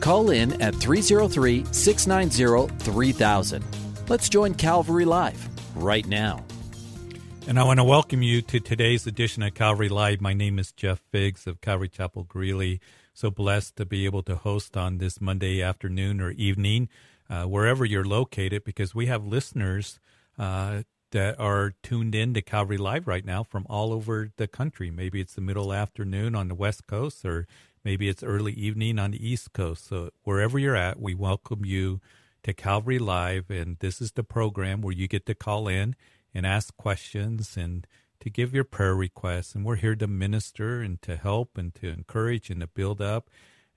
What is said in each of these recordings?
Call in at 303 690 3000. Let's join Calvary Live right now. And I want to welcome you to today's edition of Calvary Live. My name is Jeff Biggs of Calvary Chapel Greeley. So blessed to be able to host on this Monday afternoon or evening, uh, wherever you're located, because we have listeners uh, that are tuned in to Calvary Live right now from all over the country. Maybe it's the middle afternoon on the West Coast, or maybe it's early evening on the East Coast. So wherever you're at, we welcome you to Calvary Live. And this is the program where you get to call in and ask questions and to give your prayer requests. And we're here to minister and to help and to encourage and to build up.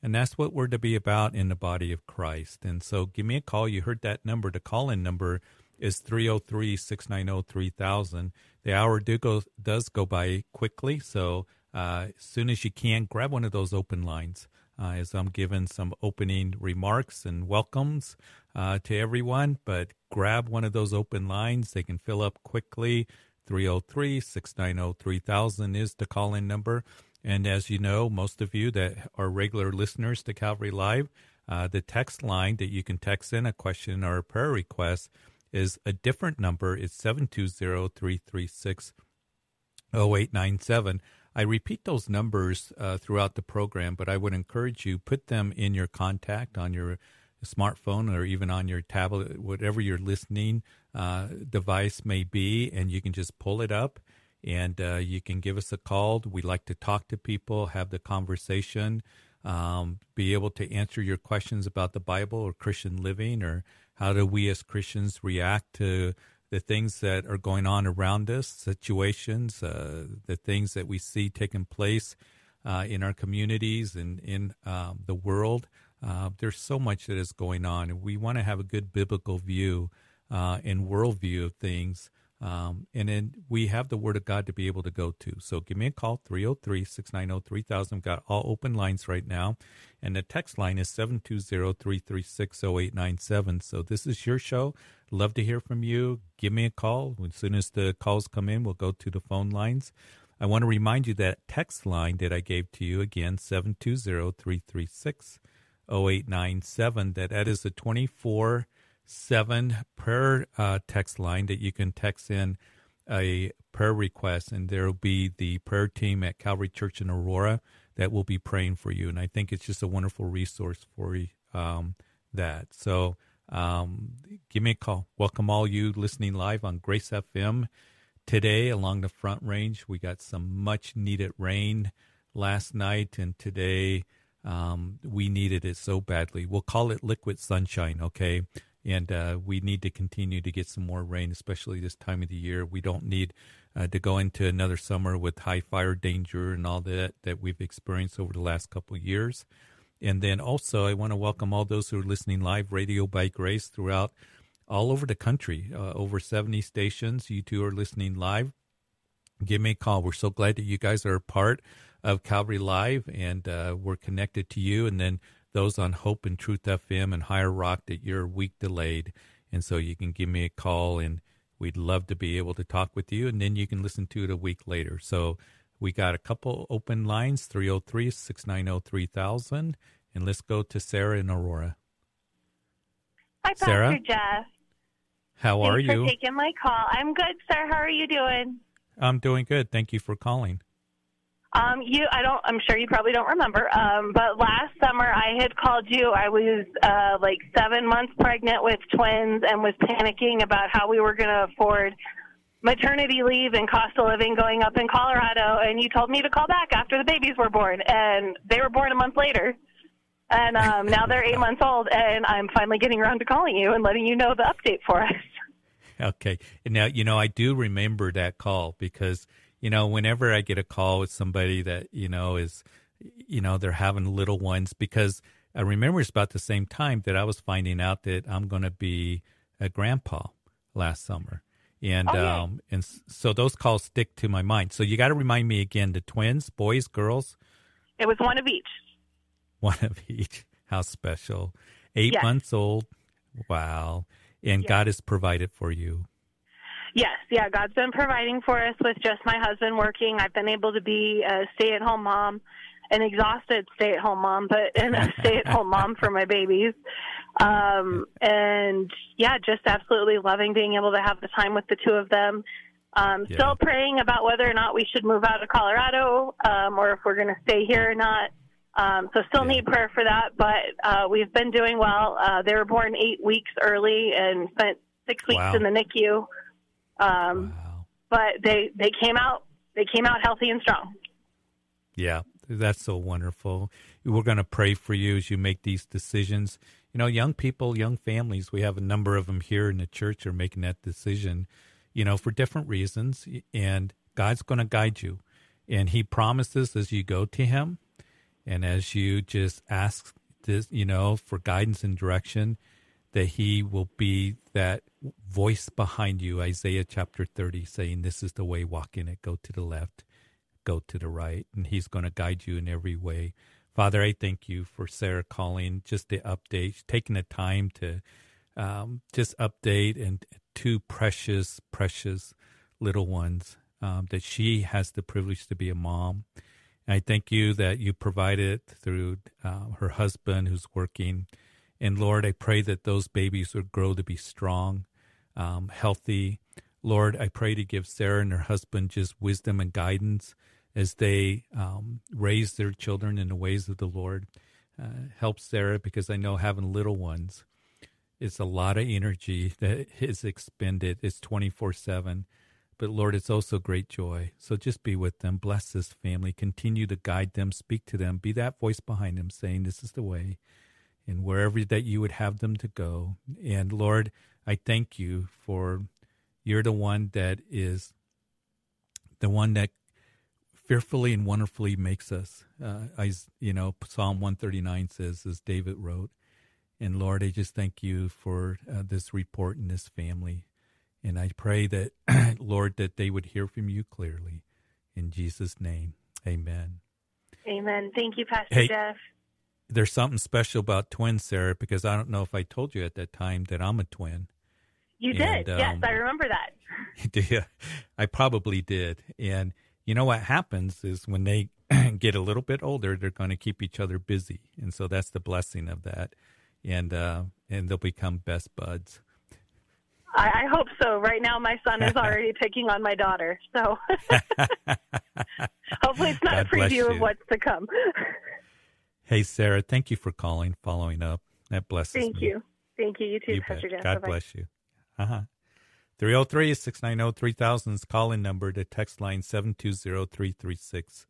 And that's what we're to be about in the body of Christ. And so give me a call. You heard that number. The call in number is 303 690 3000. The hour do go, does go by quickly. So as soon as you can, grab one of those open lines. Uh, as I'm giving some opening remarks and welcomes uh, to everyone. But grab one of those open lines. They can fill up quickly. 303 690 3000 is the call in number. And as you know, most of you that are regular listeners to Calvary Live, uh, the text line that you can text in a question or a prayer request is a different number. It's 720 336 0897. I repeat those numbers uh, throughout the program, but I would encourage you put them in your contact on your smartphone or even on your tablet, whatever your listening uh, device may be, and you can just pull it up and uh, you can give us a call. We like to talk to people, have the conversation, um, be able to answer your questions about the Bible or Christian living, or how do we as Christians react to the things that are going on around us, situations, uh, the things that we see taking place uh, in our communities and in um, the world. Uh, there's so much that is going on, and we want to have a good biblical view uh, and worldview of things. Um, and then we have the Word of God to be able to go to. So give me a call, 303 690 3000. We've got all open lines right now. And the text line is 720 336 0897. So this is your show. Love to hear from you. Give me a call. As soon as the calls come in, we'll go to the phone lines. I want to remind you that text line that I gave to you again, 720 336 0897, that that is a 24 7 prayer uh, text line that you can text in a prayer request, and there will be the prayer team at Calvary Church in Aurora that will be praying for you. And I think it's just a wonderful resource for um, that. So um, give me a call. Welcome all you listening live on Grace FM today along the Front Range. We got some much needed rain last night, and today um, we needed it so badly. We'll call it liquid sunshine, okay? And uh, we need to continue to get some more rain, especially this time of the year. We don't need uh, to go into another summer with high fire danger and all that that we've experienced over the last couple years. And then also, I want to welcome all those who are listening live, Radio by Grace, throughout all over the country, uh, over 70 stations. You too are listening live. Give me a call. We're so glad that you guys are a part of Calvary Live, and uh, we're connected to you. And then those on Hope and Truth FM and Higher Rock that you're a week delayed. And so you can give me a call, and we'd love to be able to talk with you. And then you can listen to it a week later. So we got a couple open lines 303 690 3000. And let's go to Sarah in Aurora. Hi, Pastor Sarah? Jeff. How Thanks are you? for taking my call. I'm good, sir. How are you doing? I'm doing good. Thank you for calling. Um, you, I don't. I'm sure you probably don't remember. Um, but last summer I had called you. I was uh, like seven months pregnant with twins and was panicking about how we were going to afford maternity leave and cost of living going up in Colorado. And you told me to call back after the babies were born, and they were born a month later. And um, now they're eight months old, and I'm finally getting around to calling you and letting you know the update for us. Okay. Now, you know, I do remember that call because, you know, whenever I get a call with somebody that, you know, is, you know, they're having little ones because I remember it's about the same time that I was finding out that I'm going to be a grandpa last summer. And Oh, um and so those calls stick to my mind. So you got to remind me again the twins, boys, girls, It was one of each. one of each. How special. 8 Yes. months old. Wow. And Yes. God has provided for you. Yes, yeah, God's been providing for us with just my husband working. I've been able to be a stay-at-home mom, an exhausted stay-at-home mom, but and a stay-at-home mom for my babies. Um, and yeah, just absolutely loving being able to have the time with the two of them. Um, Yeah. Still praying about whether or not we should move out of Colorado um, or if we're going to stay here or not. Um, so still Yeah. need prayer for that, but uh, we've been doing well. Uh, they were born eight weeks early and spent six weeks Wow. in the NICU. Um, Wow. but they they came out they came out healthy and strong. Yeah, that's so wonderful. We're going to pray for you as you make these decisions. You know, young people, young families, we have a number of them here in the church are making that decision, you know, for different reasons. And God's going to guide you. And He promises as you go to Him and as you just ask this, you know, for guidance and direction, that He will be that voice behind you. Isaiah chapter 30 saying, This is the way, walk in it, go to the left go to the right, and He's going to guide you in every way. Father, I thank you for Sarah calling, just the update, taking the time to um, just update and two precious, precious little ones um, that she has the privilege to be a mom. And I thank you that you provided through uh, her husband who's working. And Lord, I pray that those babies would grow to be strong, um, healthy. Lord, I pray to give Sarah and her husband just wisdom and guidance as they um, raise their children in the ways of the Lord. Uh, help Sarah because I know having little ones is a lot of energy that is expended. It's 24 7. But Lord, it's also great joy. So just be with them. Bless this family. Continue to guide them, speak to them, be that voice behind them saying, This is the way, and wherever that you would have them to go. And Lord, I thank you for you're the one that is the one that fearfully and wonderfully makes us. Uh, I, you know, Psalm 139 says, as David wrote, and Lord, I just thank you for uh, this report and this family. And I pray that, Lord, that they would hear from you clearly. In Jesus' name, amen. Amen. Thank you, Pastor Hey. Jeff. There's something special about twins, Sarah, because I don't know if I told you at that time that I'm a twin. You And, did. yes, um, I remember that. yeah, I probably did. And you know what happens is when they get a little bit older, they're going to keep each other busy, and so that's the blessing of that. And uh, and they'll become best buds. I, I hope so. Right now, my son is already picking on my daughter, so hopefully, it's not God a preview of what's to come. Hey, Sarah, thank you for calling, following up. That blesses Thank me. Thank you. Thank you. You too, You Pastor. Jeff. God Bye-bye. bless you. Uh huh. 303 690 3000 is calling number. The text line 720 336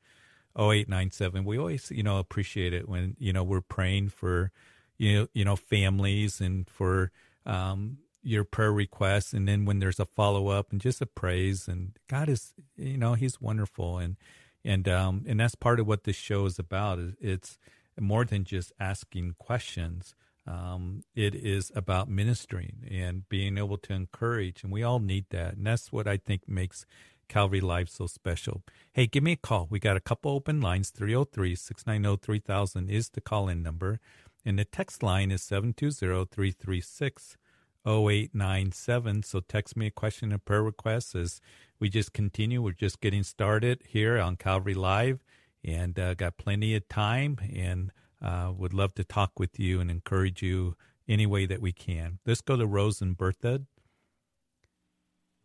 0897. We always, you know, appreciate it when, you know, we're praying for, you know, you know, families and for um, your prayer requests. And then when there's a follow up and just a praise. And God is, you know, He's wonderful. And, and, um, and that's part of what this show is about. It's more than just asking questions. Um, it is about ministering and being able to encourage, and we all need that. And that's what I think makes Calvary Live so special. Hey, give me a call. We got a couple open lines 303 690 3000 is the call in number, and the text line is 720 336 0897. So text me a question or prayer request as we just continue. We're just getting started here on Calvary Live and uh, got plenty of time and uh, would love to talk with you and encourage you any way that we can. Let's go to Rose and Berthoud.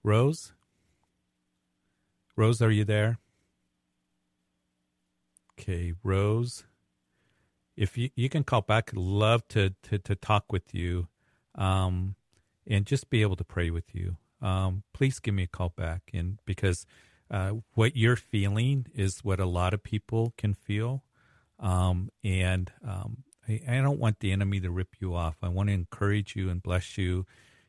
Rose? Rose, are you there? Okay, Rose. If you, you can call back, love to, to, to talk with you um, and just be able to pray with you. Um, please give me a call back. And because uh, what you're feeling is what a lot of people can feel. Um, and um, I, I don't want the enemy to rip you off. I want to encourage you and bless you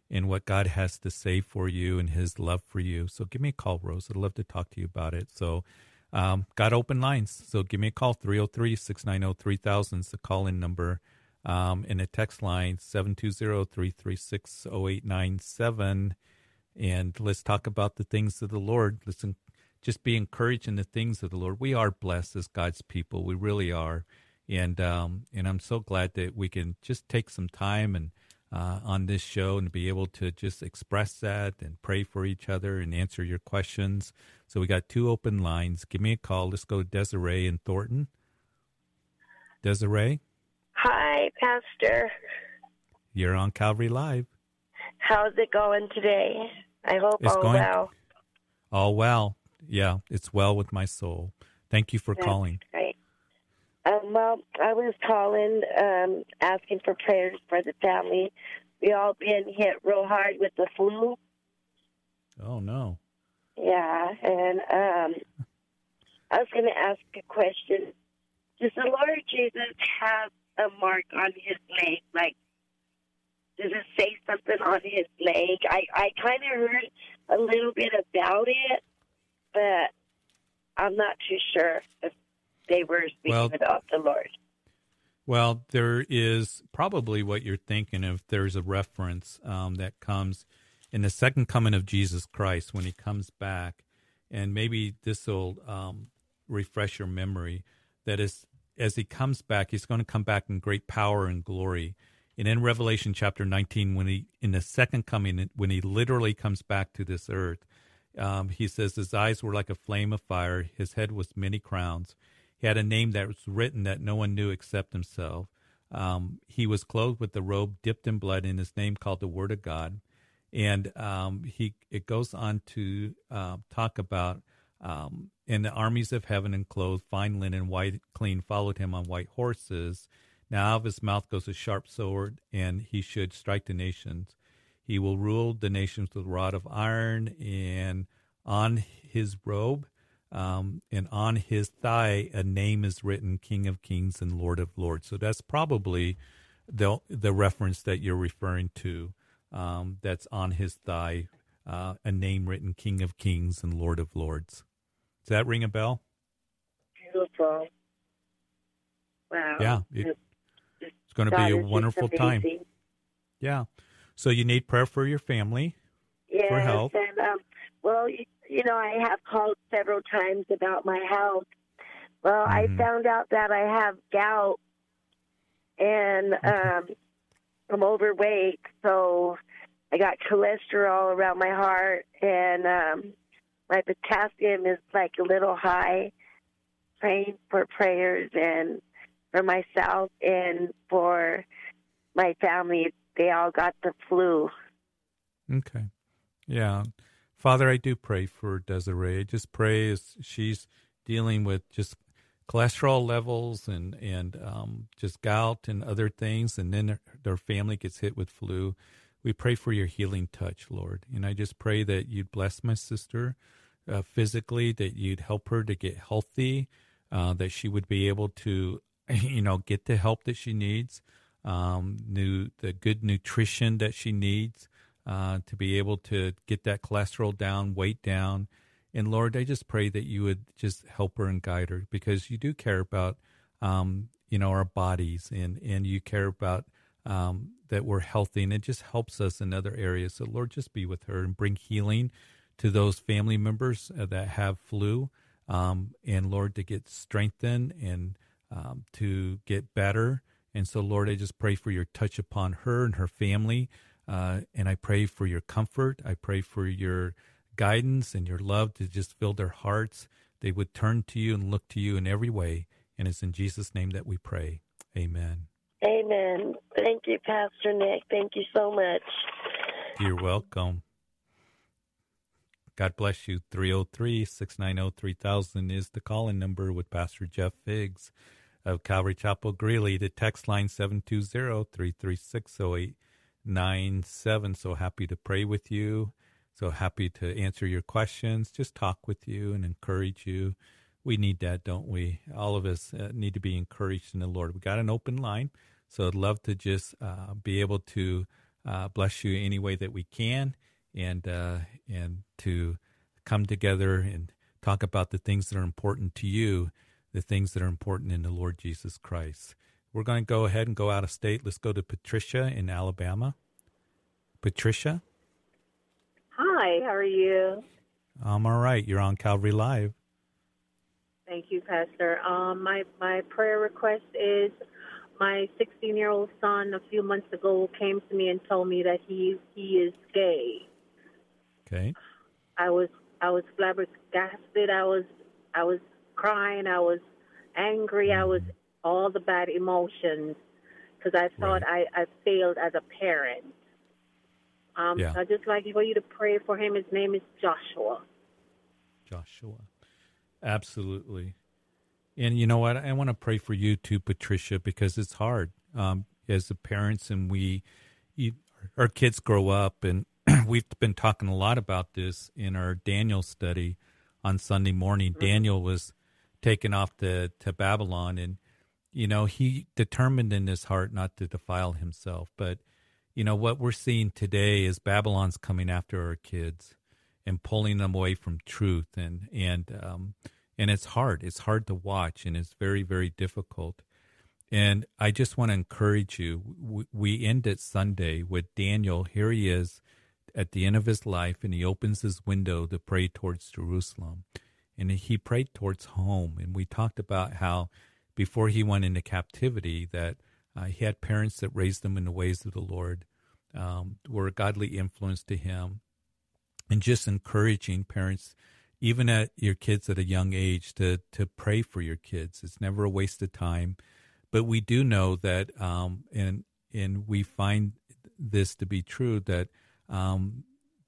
in what God has to say for you and his love for you. So give me a call, Rose. I'd love to talk to you about it. So um, got open lines. So give me a call, 303 690 3000 is the call in number. um, in a text line 720-336-0897 and let's talk about the things of the Lord. Listen, just be encouraged in the things of the Lord. We are blessed as God's people. We really are. And um, and I'm so glad that we can just take some time and uh, on this show and be able to just express that and pray for each other and answer your questions. So we got two open lines. Give me a call. Let's go to Desiree and Thornton. Desiree? Hi, Pastor. You're on Calvary Live. How's it going today? I hope it's all going, well. All well. Yeah, it's well with my soul. Thank you for That's calling. Great. Um, well, I was calling, um, asking for prayers for the family. We all been hit real hard with the flu. Oh no. Yeah, and um, I was going to ask a question. Does the Lord Jesus have a mark on his leg? Like, does it say something on his leg? I I kind of heard a little bit about it, but I'm not too sure if they were speaking Well- about the Lord. Well, there is probably what you're thinking of. There's a reference um, that comes in the second coming of Jesus Christ when he comes back. And maybe this will um, refresh your memory that is, as he comes back, he's going to come back in great power and glory. And in Revelation chapter 19, when he, in the second coming, when he literally comes back to this earth, um, he says his eyes were like a flame of fire, his head was many crowns. He had a name that was written that no one knew except himself. Um, he was clothed with a robe dipped in blood, and his name called the Word of God. And um, he it goes on to uh, talk about um, and the armies of heaven and clothed fine linen, white clean, followed him on white horses. Now out of his mouth goes a sharp sword, and he should strike the nations. He will rule the nations with a rod of iron, and on his robe um, and on his thigh a name is written, King of Kings and Lord of Lords. So that's probably the the reference that you're referring to. Um, that's on his thigh, uh, a name written, King of Kings and Lord of Lords. Does that ring a bell? Beautiful. Wow. Yeah, it- It's going to be a wonderful time. Yeah. So you need prayer for your family. Yes, for help. and um, well, you, you know, I have called several times about my health. Well, I Mhm. found out that I have gout, and um, I'm overweight, so I got cholesterol around my heart, and um, my potassium is like a little high. Praying for prayers and for myself and for my family. They all got the flu. Okay. Yeah. Father, I do pray for Desiree. I just pray as she's dealing with just cholesterol levels and, and um, just gout and other things, and then their family gets hit with flu. We pray for your healing touch, Lord. And I just pray that you'd bless my sister uh, physically, that you'd help her to get healthy, uh, that she would be able to, you know, get the help that she needs, um, new, the good nutrition that she needs uh, to be able to get that cholesterol down, weight down. And Lord, I just pray that you would just help her and guide her because you do care about, um, you know, our bodies and, and you care about um, that we're healthy and it just helps us in other areas. So Lord, just be with her and bring healing to those family members uh, that have flu. Um, and Lord, to get strengthened and um, to get better. And so, Lord, I just pray for your touch upon her and her family. Uh, and I pray for your comfort. I pray for your guidance and your love to just fill their hearts. They would turn to you and look to you in every way. And it's in Jesus' name that we pray. Amen. Amen. Thank you, Pastor Nick. Thank you so much. You're welcome. God bless you. 303 690 3000 is the calling number with Pastor Jeff Biggs of Calvary Chapel Greeley. The text line 720 336 0897. So happy to pray with you. So happy to answer your questions, just talk with you and encourage you. We need that, don't we? All of us uh, need to be encouraged in the Lord. We got an open line, so I'd love to just uh, be able to uh, bless you any way that we can, and uh, and to come together and talk about the things that are important to you, the things that are important in the Lord Jesus Christ. We're going to go ahead and go out of state. Let's go to Patricia in Alabama. Patricia? Hi, how are you? I'm all right. You're on Calvary Live. Thank you, Pastor. Um, my my prayer request is my 16 year old son a few months ago came to me and told me that he he is gay. Okay. I was I was flabbergasted. I was I was crying. I was angry. I was all the bad emotions because I thought Right. I, I failed as a parent. Um, Yeah. so I'd just like for you to pray for him. His name is Joshua. Joshua. Absolutely. And you know what? I want to pray for you too, Patricia, because it's hard um, as the parents and we, you, our kids grow up. And we've been talking a lot about this in our Daniel study on Sunday morning. Daniel was taken off to, to Babylon. And, you know, he determined in his heart not to defile himself. But, you know, what we're seeing today is Babylon's coming after our kids and pulling them away from truth. And and um and it's hard. It's hard to watch and it's very very difficult. And i just want to encourage you. We, end it sunday with daniel. Here he is at the end of his life and he opens his window to pray towards jerusalem and he prayed towards home. And we talked about how before he went into captivity that uh, he had parents that raised him in the ways of the lord um, were a godly influence to him. And just encouraging parents even at your kids at a young age to to pray for your kids. It's never a waste of time. But we do know that um and and we find this to be true that um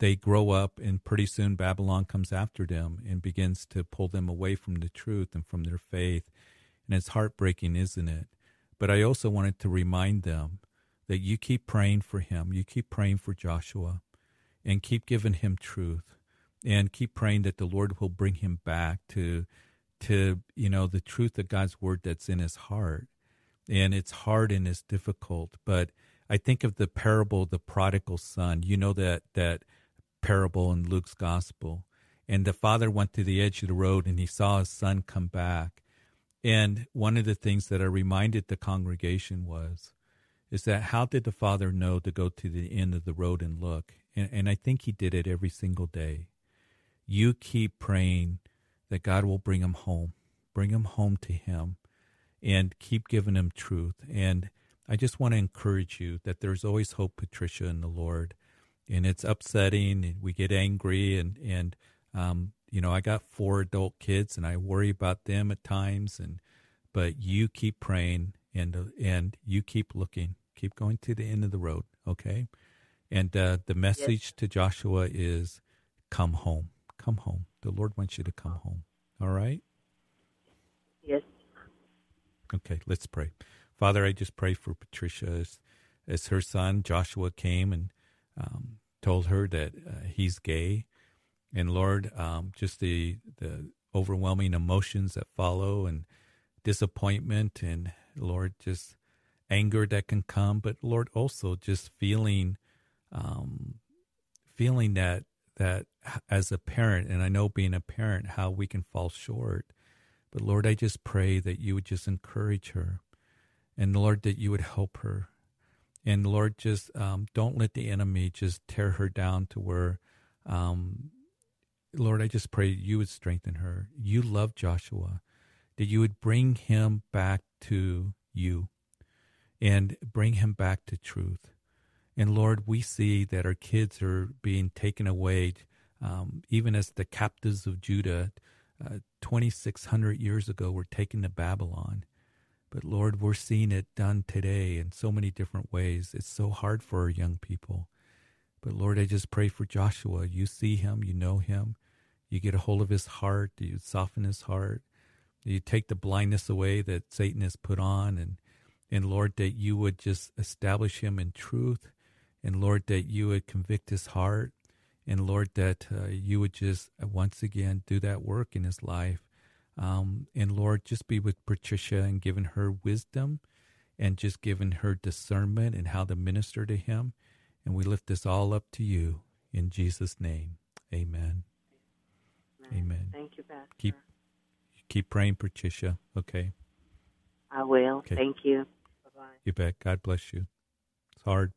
they grow up and pretty soon babylon comes after them and begins to pull them away from the truth and from their faith. And it's heartbreaking isn't it? But i also wanted to remind them that you keep praying for him. You keep praying for joshua and keep giving him truth and keep praying that the lord will bring him back to to you know the truth of god's word that's in his heart. And it's hard and it's difficult but i think of the parable of the prodigal son. You know that that parable in luke's gospel. And the father went to the edge of the road and he saw his son come back. And one of the things that i reminded the congregation was is that how did the father know to go to the end of the road and look? And, and i think he did it every single day. You keep praying that god will bring him home bring him home to him and keep giving him truth. And i just want to encourage you that there's always hope patricia in the lord and it's upsetting and we get angry and and um, you know i got four adult kids and i worry about them at times and but you keep praying and and you keep looking keep going to the end of the road okay? And uh, the message to joshua is come home come home. The lord wants you to come home. All right? Yes. Okay, let's pray. Father, I just pray for Patricia. As, as her son Joshua came and um, told her that uh, he's gay, and Lord, um, just the the overwhelming emotions that follow and disappointment, and Lord, just anger that can come, but Lord, also just feeling, um, feeling that that as a parent, and I know being a parent, how we can fall short. But Lord, I just pray that you would just encourage her. And Lord, that you would help her. And Lord, just um, don't let the enemy just tear her down to where, um, Lord, I just pray you would strengthen her. You love Joshua, that you would bring him back to you and bring him back to truth. And Lord, we see that our kids are being taken away, um, even as the captives of Judah uh, 2,600 years ago were taken to Babylon. But Lord, we're seeing it done today in so many different ways. It's so hard for our young people. But Lord, I just pray for Joshua. You see him, you know him, you get a hold of his heart, you soften his heart, you take the blindness away that Satan has put on, and and Lord, that you would just establish him in truth, and Lord, that you would convict his heart, and Lord, that uh, you would just once again do that work in his life. Um, and Lord, just be with Patricia and giving her wisdom and just giving her discernment and how to minister to him. And we lift this all up to you in Jesus' name. Amen. Amen. Thank you, Pastor. Keep keep praying, Patricia. Okay. I will. Okay. Thank you. Bye-bye. You bet. God bless you. It's hard,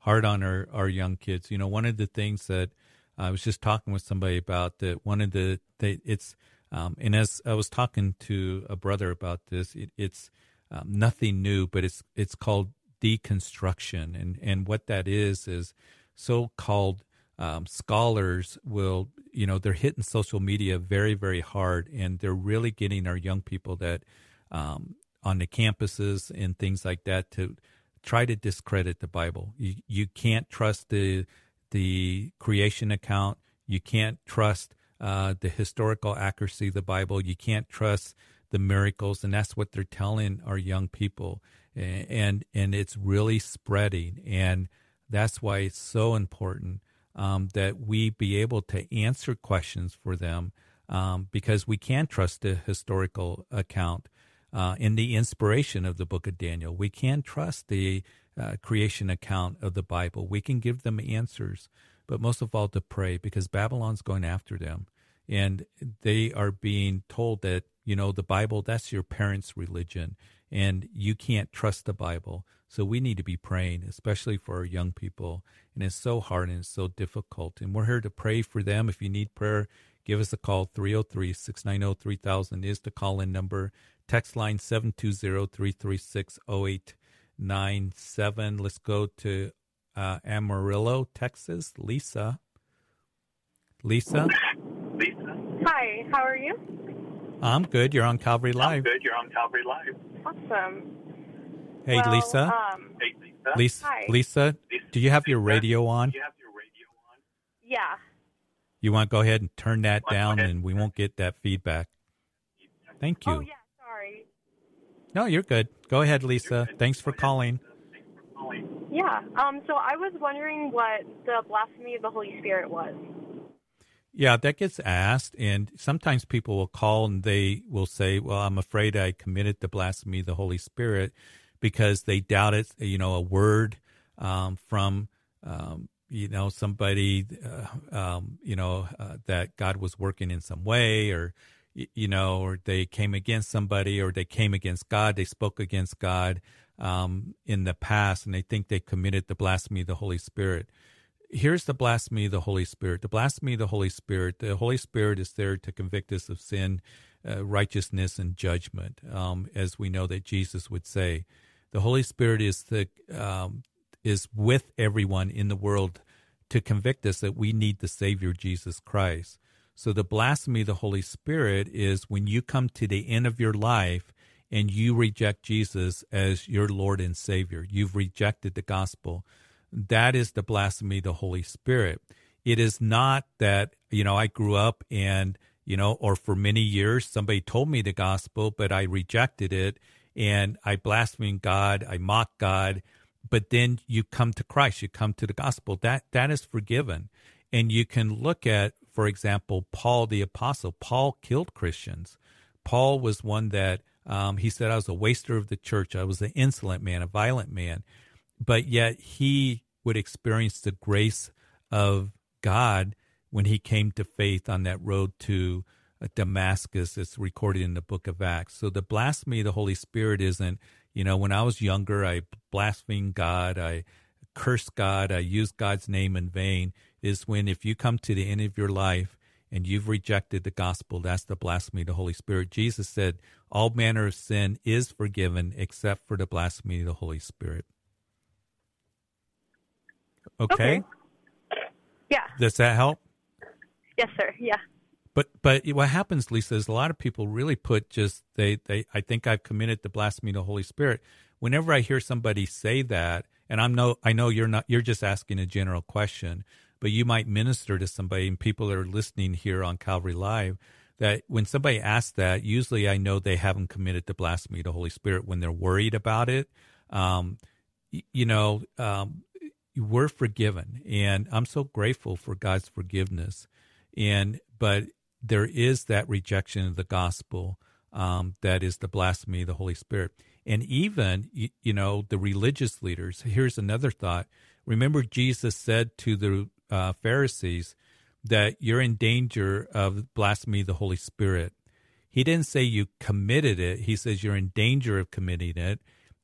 hard on our, our young kids. You know, one of the things that I was just talking with somebody about that one of the, they, it's, um, and as I was talking to a brother about this, it, it's um, nothing new, but it's, it's called deconstruction. And, and what that is, is so called um, scholars will, you know, they're hitting social media very, very hard, and they're really getting our young people that um, on the campuses and things like that to try to discredit the Bible. You you can't trust the the creation account. You can't trust uh, the historical accuracy of the Bible. You can't trust the miracles, and that's what they're telling our young people, and and it's really spreading, and that's why it's so important um, that we be able to answer questions for them um, because we can trust the historical account uh, in the inspiration of the book of Daniel. We can trust the uh, creation account of the Bible. We can give them answers, but most of all to pray because Babylon's going after them. And they are being told that, you know, the Bible, that's your parents' religion, and you can't trust the Bible. So we need to be praying, especially for our young people. And it's so hard and it's so difficult. And we're here to pray for them. If you need prayer, give us a call. 303 690 3000 is the call in number. Text line 720 336 0897. Let's go to uh, Amarillo, Texas. Lisa. Lisa? Lisa. Hi, how are you? I'm good. You're on Calvary Live. I'm good. You're on Calvary Live. Awesome. Hey, well, Lisa. Um, hey, Lisa. Lisa, Lisa, do you have your radio on? Do you have your radio on? Yeah. You want to go ahead and turn that down, and we won't get that feedback. Thank you. Oh yeah, sorry. No, you're good. Go ahead, Lisa. Thanks for calling. Yeah. Um. So I was wondering what the blasphemy of the Holy Spirit was. Yeah, that gets asked, and sometimes people will call and they will say, "Well, I'm afraid I committed the blasphemy of the Holy Spirit." because they doubted, you know, a word um, from, um, you know, somebody, uh, um, you know, uh, that God was working in some way, or, you know, or they came against somebody, or they came against God, they spoke against God um, in the past, and they think they committed the blasphemy of the Holy Spirit. Here's the blasphemy of the Holy Spirit. The blasphemy of the Holy Spirit. The Holy Spirit is there to convict us of sin, uh, righteousness, and judgment, um, as we know that Jesus would say. The Holy Spirit is the um, is with everyone in the world to convict us that we need the Savior Jesus Christ. So the blasphemy of the Holy Spirit is when you come to the end of your life and you reject Jesus as your Lord and Savior. You've rejected the gospel. That is the blasphemy of the Holy Spirit. It is not that, you know, I grew up and, you know, or for many years somebody told me the gospel, but I rejected it and I blasphemed God, I mock God, but then you come to Christ, you come to the gospel. That that is forgiven. And you can look at, for example, Paul the apostle. Paul killed Christians. Paul was one that um, he said, I was a waster of the church. I was an insolent man, a violent man. But yet he would experience the grace of God when he came to faith on that road to uh, Damascus. It's recorded in the book of Acts. So the blasphemy of the Holy Spirit isn't, you know, when I was younger, I blasphemed God, I cursed God, I used God's name in vain. Is when if you come to the end of your life and you've rejected the gospel, that's the blasphemy of the Holy Spirit. Jesus said, all manner of sin is forgiven except for the blasphemy of the Holy Spirit. Okay? okay. Yeah. Does that help? Yes, sir. Yeah. But but what happens, Lisa, is a lot of people really put just they they I think I've committed the blasphemy of the Holy Spirit. Whenever I hear somebody say that, and I'm no I know you're not you're just asking a general question, but you might minister to somebody and people that are listening here on Calvary Live that when somebody asks that, usually I know they haven't committed the blasphemy of the Holy Spirit when they're worried about it. Um, you know, um, we're forgiven, and I'm so grateful for God's forgiveness. And but there is that rejection of the gospel um, that is the blasphemy of the Holy Spirit. And even, you, you, know, the religious leaders, here's another thought. Remember, Jesus said to the uh, Pharisees that you're in danger of blasphemy of the Holy Spirit. He didn't say you committed it, he says you're in danger of committing it.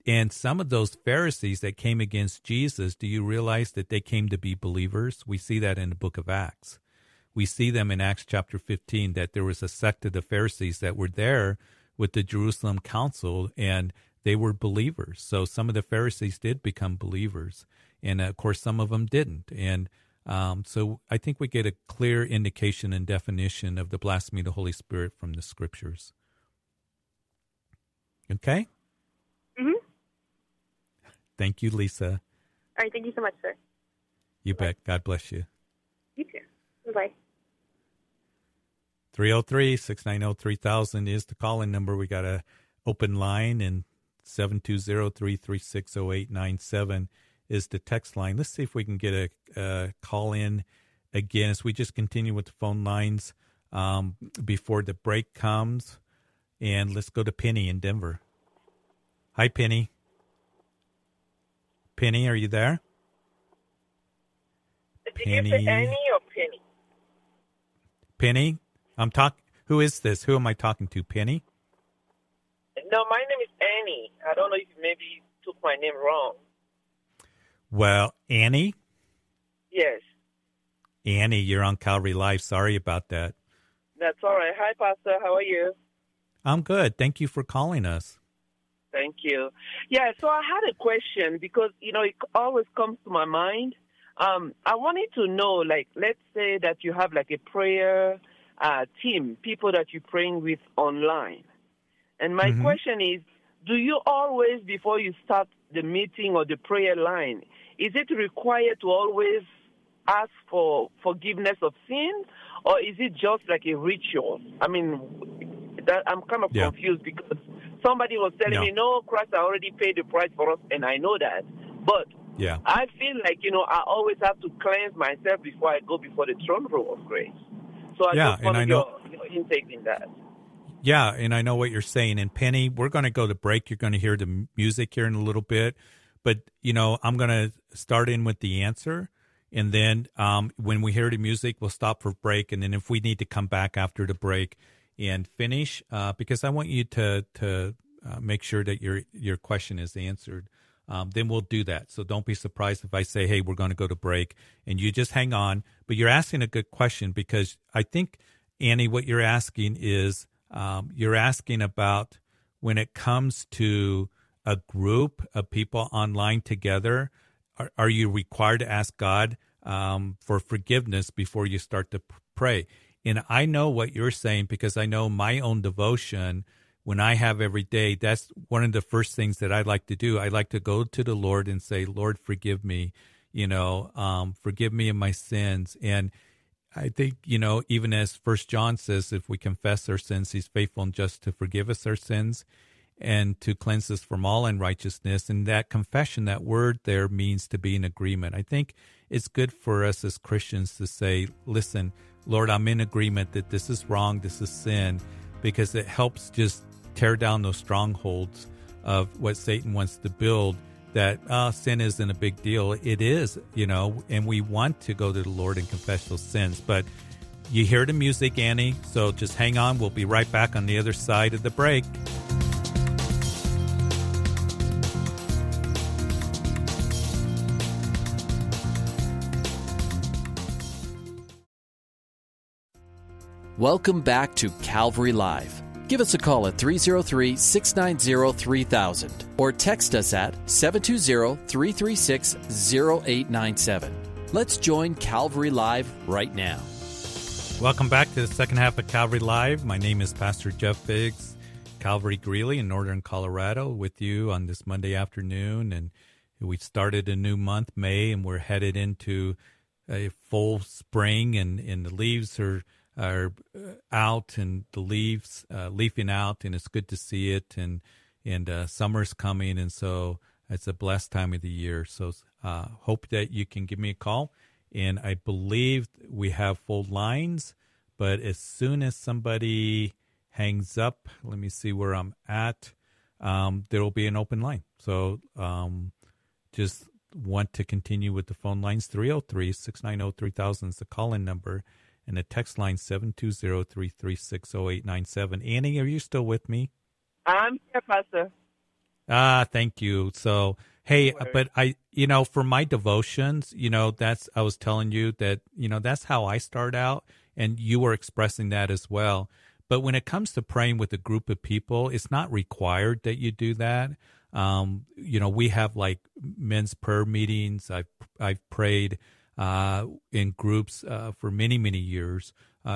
And some of those Pharisees that came against Jesus, do you realize that they came to be believers? We see that in the book of Acts. We see them in Acts chapter 15 that there was a sect of the Pharisees that were there with the Jerusalem council and they were believers. So some of the Pharisees did become believers. And of course, some of them didn't. And um, so I think we get a clear indication and definition of the blasphemy of the Holy Spirit from the scriptures. Okay? Thank you, Lisa. All right. Thank you so much, sir. You bet. God bless you. You too. Bye. 303 690 3000 is the call in number. We got a open line, and 720 336 0897 is the text line. Let's see if we can get a, a call in again as we just continue with the phone lines um, before the break comes. And let's go to Penny in Denver. Hi, Penny. Penny, are you there? Did Penny. you say Annie or Penny? Penny, I'm talking. Who is this? Who am I talking to? Penny. No, my name is Annie. I don't know if maybe you maybe took my name wrong. Well, Annie? Yes. Annie, you're on Calvary Live. Sorry about that. That's all right. Hi, Pastor. How are you? I'm good. Thank you for calling us. Thank you. Yeah, so I had a question because, you know, it always comes to my mind. Um, I wanted to know, like, let's say that you have like a prayer uh, team, people that you're praying with online. And my mm-hmm. question is, do you always, before you start the meeting or the prayer line, is it required to always ask for forgiveness of sin, or is it just like a ritual? I mean, that, I'm kind of yeah. confused because somebody was telling no. me, no, Christ I already paid the price for us, and I know that. But yeah. I feel like, you know, I always have to cleanse myself before I go before the throne room of grace. So I yeah, just want and I know, your, your intake in that. Yeah, and I know what you're saying. And Penny, we're going to go to break. You're going to hear the music here in a little bit. But, you know, I'm going to start in with the answer. And then um, when we hear the music, we'll stop for break. And then if we need to come back after the break and finish, uh, because I want you to to uh, make sure that your your question is answered. Um, then we'll do that. So don't be surprised if I say, "Hey, we're going to go to break," and you just hang on. But you're asking a good question because I think Annie, what you're asking is um, you're asking about when it comes to a group of people online together, are, are you required to ask God um, for forgiveness before you start to pray? And I know what you're saying because I know my own devotion when I have every day, that's one of the first things that I like to do. I like to go to the Lord and say, Lord, forgive me, you know, um, forgive me of my sins. And I think, you know, even as First John says, if we confess our sins, he's faithful and just to forgive us our sins and to cleanse us from all unrighteousness. And that confession, that word there means to be in agreement. I think it's good for us as Christians to say, listen, Lord, I'm in agreement that this is wrong, this is sin, because it helps just tear down those strongholds of what Satan wants to build that uh, sin isn't a big deal. It is, you know, and we want to go to the Lord and confess those sins. But you hear the music, Annie, so just hang on. We'll be right back on the other side of the break. Welcome back to Calvary Live. Give us a call at 303 690 3000 or text us at 720 336 0897. Let's join Calvary Live right now. Welcome back to the second half of Calvary Live. My name is Pastor Jeff Biggs, Calvary Greeley in northern Colorado, with you on this Monday afternoon. And we started a new month, May, and we're headed into a full spring, and, and the leaves are are uh, out and the leaves uh, leafing out, and it's good to see it. And and uh, summer's coming, and so it's a blessed time of the year. So uh, hope that you can give me a call. And I believe we have full lines, but as soon as somebody hangs up, let me see where I'm at. Um, there will be an open line. So um, just want to continue with the phone lines 303 690 3000 is the call in number and the text line 720-336-0897. Annie, are you still with me? I'm here, Pastor. Ah, thank you. So, hey, but I, you know, for my devotions, you know, that's, I was telling you that, you know, that's how I start out. And you were expressing that as well. But when it comes to praying with a group of people, it's not required that you do that. Um, you know, we have like men's prayer meetings. I've, I've prayed, uh, in groups, uh, for many, many years. Uh,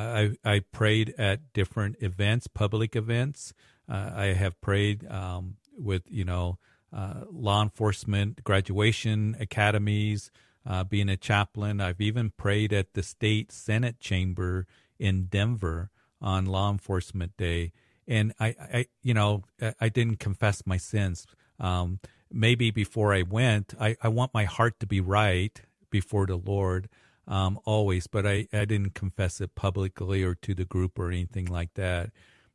I, I prayed at different events, public events. Uh, I have prayed, um, with you know uh, law enforcement graduation academies, uh, being a chaplain. I've even prayed at the state senate chamber in Denver on Law Enforcement Day, and I, I you know, I didn't confess my sins. Um, maybe before I went, I, I want my heart to be right before the Lord. Um, always, but I, I didn't confess it publicly or to the group or anything like that.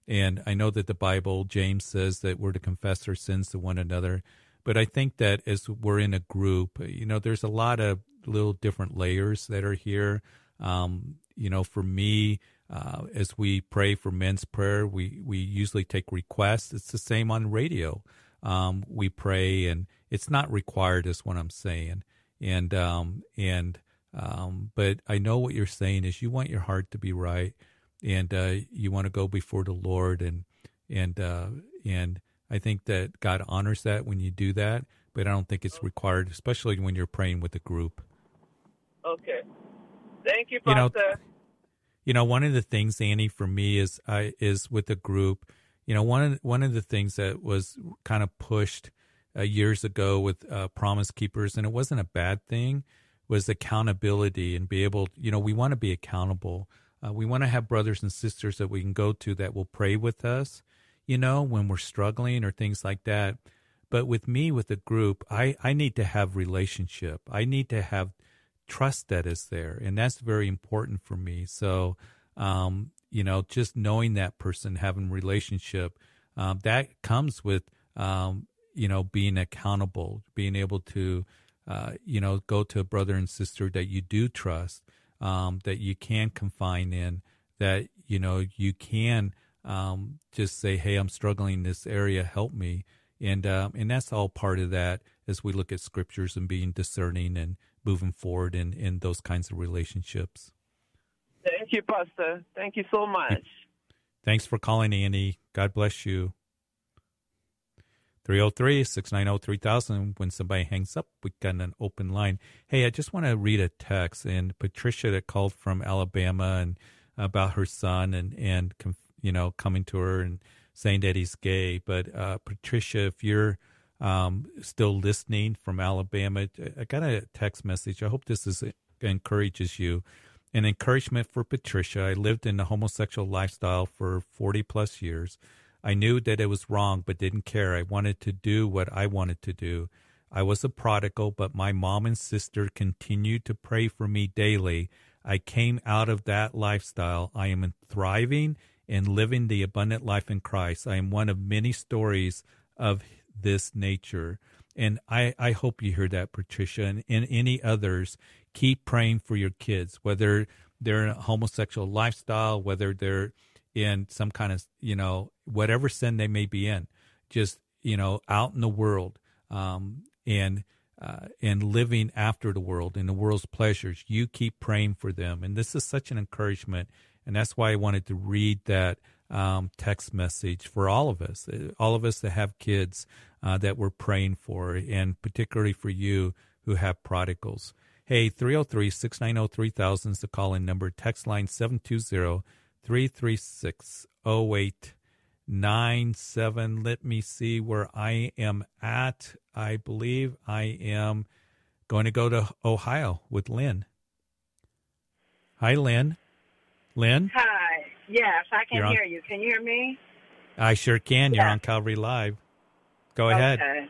And I know that the Bible, James says that we're to confess our sins to one another. But I think that as we're in a group, you know, there's a lot of little different layers that are here. Um, you know, for me, uh, as we pray for men's prayer, we, we usually take requests. It's the same on radio. Um, we pray, and it's not required, is what I'm saying. And um, and um, but I know what you're saying is you want your heart to be right and uh, you want to go before the Lord, and and uh, and I think that God honors that when you do that. But I don't think it's required, especially when you're praying with a group. Okay, thank you, Pastor. You know, you know, one of the things, Annie, for me is I is with a group. You know, one of one of the things that was kind of pushed uh, years ago with uh, Promise Keepers, and it wasn't a bad thing, was accountability and be able. You know, we want to be accountable uh, we want to have brothers and sisters that we can go to that will pray with us, you know, when we're struggling or things like that. But with me, with a group, I, I need to have relationship. I need to have trust that is there. And that's very important for me. So, um, you know, just knowing that person, having relationship, um, that comes with, um, you know, being accountable, being able to, uh, you know, go to a brother and sister that you do trust um, that you can confine in, that you know you can um, just say, "Hey, I'm struggling in this area. Help me," and um, and that's all part of that as we look at scriptures and being discerning and moving forward in in those kinds of relationships. Thank you, Pastor. Thank you so much. Thanks for calling, Annie. God bless you. 303 690 3000. When somebody hangs up, we got an open line. Hey, I just want to read a text. And Patricia that called from Alabama and about her son and, and you know, coming to her and saying that he's gay. But uh, Patricia, if you're um, still listening from Alabama, I got a text message. I hope this is encourages you. An encouragement for Patricia. I lived in a homosexual lifestyle for 40 plus years. I knew that it was wrong, but didn't care. I wanted to do what I wanted to do. I was a prodigal, but my mom and sister continued to pray for me daily. I came out of that lifestyle. I am thriving and living the abundant life in Christ. I am one of many stories of this nature. And I, I hope you hear that, Patricia, and, and any others. Keep praying for your kids, whether they're in a homosexual lifestyle, whether they're in some kind of you know whatever sin they may be in, just you know out in the world um, and uh, and living after the world and the world's pleasures. You keep praying for them, and this is such an encouragement, and that's why I wanted to read that um, text message for all of us, uh, all of us that have kids uh, that we're praying for, and particularly for you who have prodigals. Hey, 303 690 3000 is the call in number. Text line 720 336 0897. Let me see where I am at. I believe I am going to go to Ohio with Lynn. Hi, Lynn. Lynn? Hi. Yes, I can on, hear you. Can you hear me? I sure can. You're on Calvary Live. Go ahead. Okay.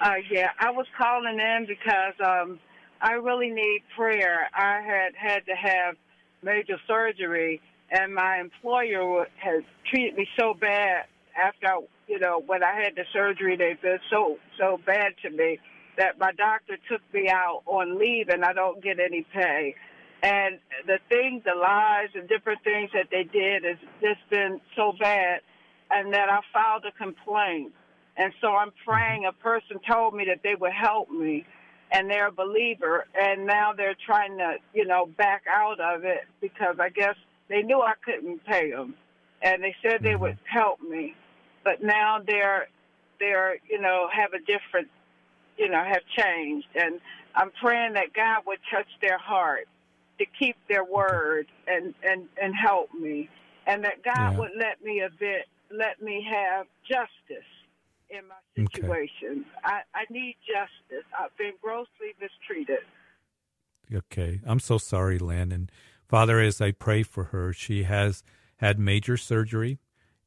Uh, yeah, I was calling in because um, I really need prayer. I had had to have major surgery and my employer has treated me so bad after you know when I had the surgery. They've been so so bad to me that my doctor took me out on leave and I don't get any pay. And the things, the lies, and different things that they did has just been so bad, and that I filed a complaint. And so I'm mm-hmm. praying. A person told me that they would help me, and they're a believer, and now they're trying to, you know, back out of it because I guess they knew I couldn't pay them, and they said they mm-hmm. would help me, but now they're they're you know have a different, you know, have changed, and I'm praying that God would touch their heart to keep their word and and and help me, and that God Yeah. would let me a bit, let me have justice in my Okay. situation. I, I need justice. I've been grossly mistreated. Okay. I'm so sorry, Lynn. Father, as I pray for her, she has had major surgery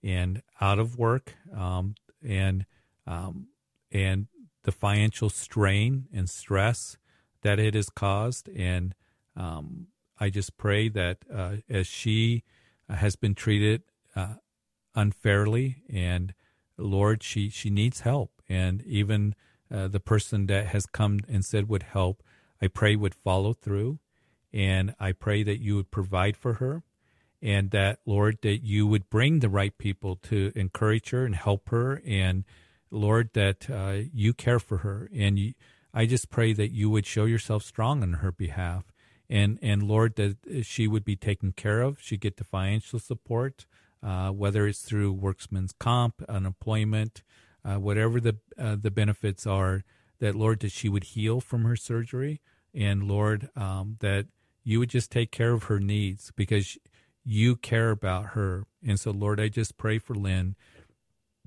and out of work, um, and um, and the financial strain and stress that it has caused. And um, I just pray that uh, as she has been treated uh, unfairly, and Lord, she she needs help, and even uh, the person that has come and said would help, I pray would follow through, and I pray that you would provide for her, and that Lord that you would bring the right people to encourage her and help her, and Lord that uh, you care for her, and you, I just pray that you would show yourself strong on her behalf, and and Lord that she would be taken care of, She'd get the financial support, uh, whether it's through workman's comp, unemployment, uh, whatever the uh, the benefits are. That Lord that she would heal from her surgery, and Lord um, that you would just take care of her needs because you care about her. And so, Lord, I just pray for Lynn.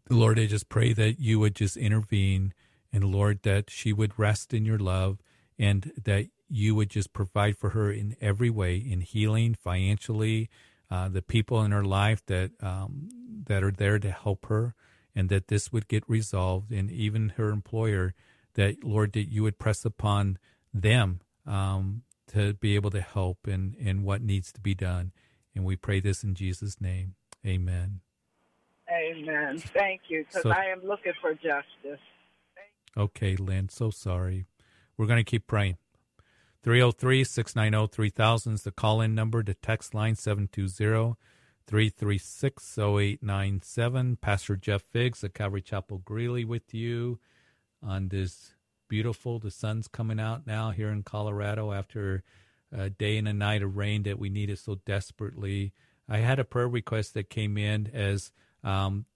Lord, I just pray that you would just intervene, and Lord, that she would rest in your love, and that you would just provide for her in every way, in healing, financially, uh, the people in her life that um, that are there to help her, and that this would get resolved, and even her employer, that Lord, that you would press upon them um, to be able to help and and what needs to be done, and we pray this in Jesus' name, Amen. Amen. Thank you, because So- I am looking for justice. Okay, Lynn, so sorry. We're going to keep praying. 303 690 3000 is the call in number. The text line 720 336 0897. Pastor Jeff Biggs at Calvary Chapel Greeley with you on this beautiful, the sun's coming out now here in Colorado after a day and a night of rain that we needed so desperately. I had a prayer request that came in as um,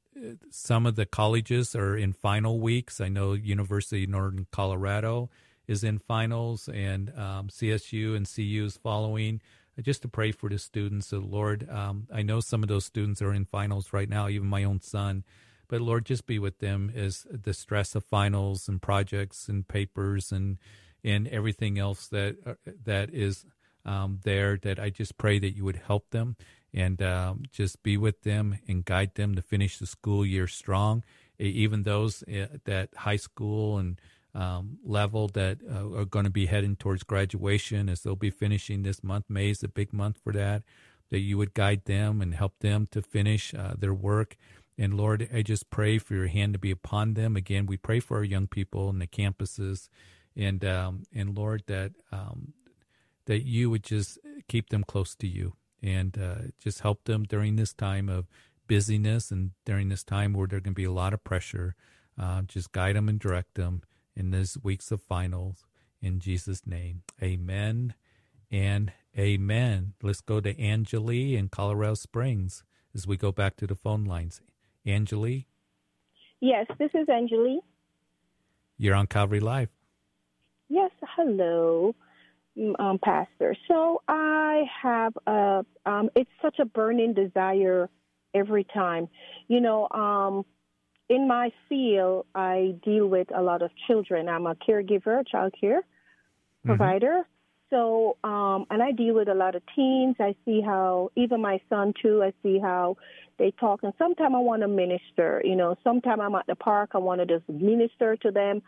some of the colleges are in final weeks. I know University of Northern Colorado is in finals, and um, CSU and CU is following. Just to pray for the students, so Lord, um, I know some of those students are in finals right now, even my own son. But Lord, just be with them as the stress of finals and projects and papers and and everything else that uh, that is um, there. That I just pray that you would help them and um, just be with them and guide them to finish the school year strong. Even those at that high school and um, level that uh, are going to be heading towards graduation, as they'll be finishing this month. May is a big month for that. That you would guide them and help them to finish uh, their work. And Lord, I just pray for your hand to be upon them. Again, we pray for our young people in the campuses, and um, and Lord that um, that you would just keep them close to you and uh, just help them during this time of busyness and during this time where there can be a lot of pressure. Uh, just guide them and direct them in these weeks of finals. In Jesus' name, Amen and Amen. Let's go to Angelie in Colorado Springs as we go back to the phone lines. Angeli, Yes, this is Angelie. you're on Calvary Live. Yes, hello, um, Pastor. So I have a, um, it's such a burning desire every time. You know, um, in my field, I deal with a lot of children. I'm a caregiver, child care provider. So, um, and I deal with a lot of teens. I see how, even my son too, I see how they talk. And sometimes I want to minister, you know, sometimes I'm at the park, I want to just minister to them.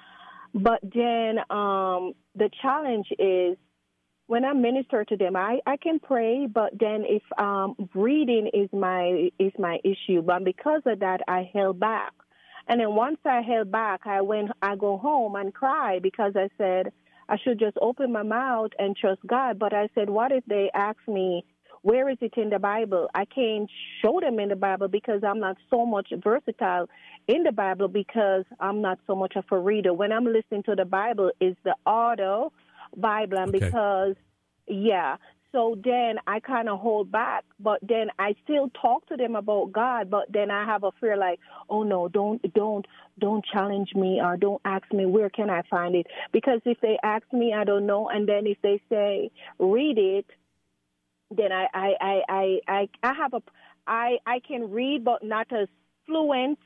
But then um, the challenge is when I minister to them, I, I can pray, but then if um, breathing is my is my issue, but because of that, I held back. And then once I held back, I went I go home and cry because I said I should just open my mouth and trust God. But I said, what if they ask me where is it in the Bible? I can't show them in the Bible because I'm not so much versatile in the Bible because I'm not so much of a reader. When I'm listening to the Bible, is the audio Bible, and Okay. because yeah. So then I kind of hold back, but then I still talk to them about God. But then I have a fear, like, oh no, don't, don't, don't challenge me or don't ask me where can I find it. Because if they ask me, I don't know, and then if they say read it, then I, I, I, I, I, I have a, I, I can read, but not as fluent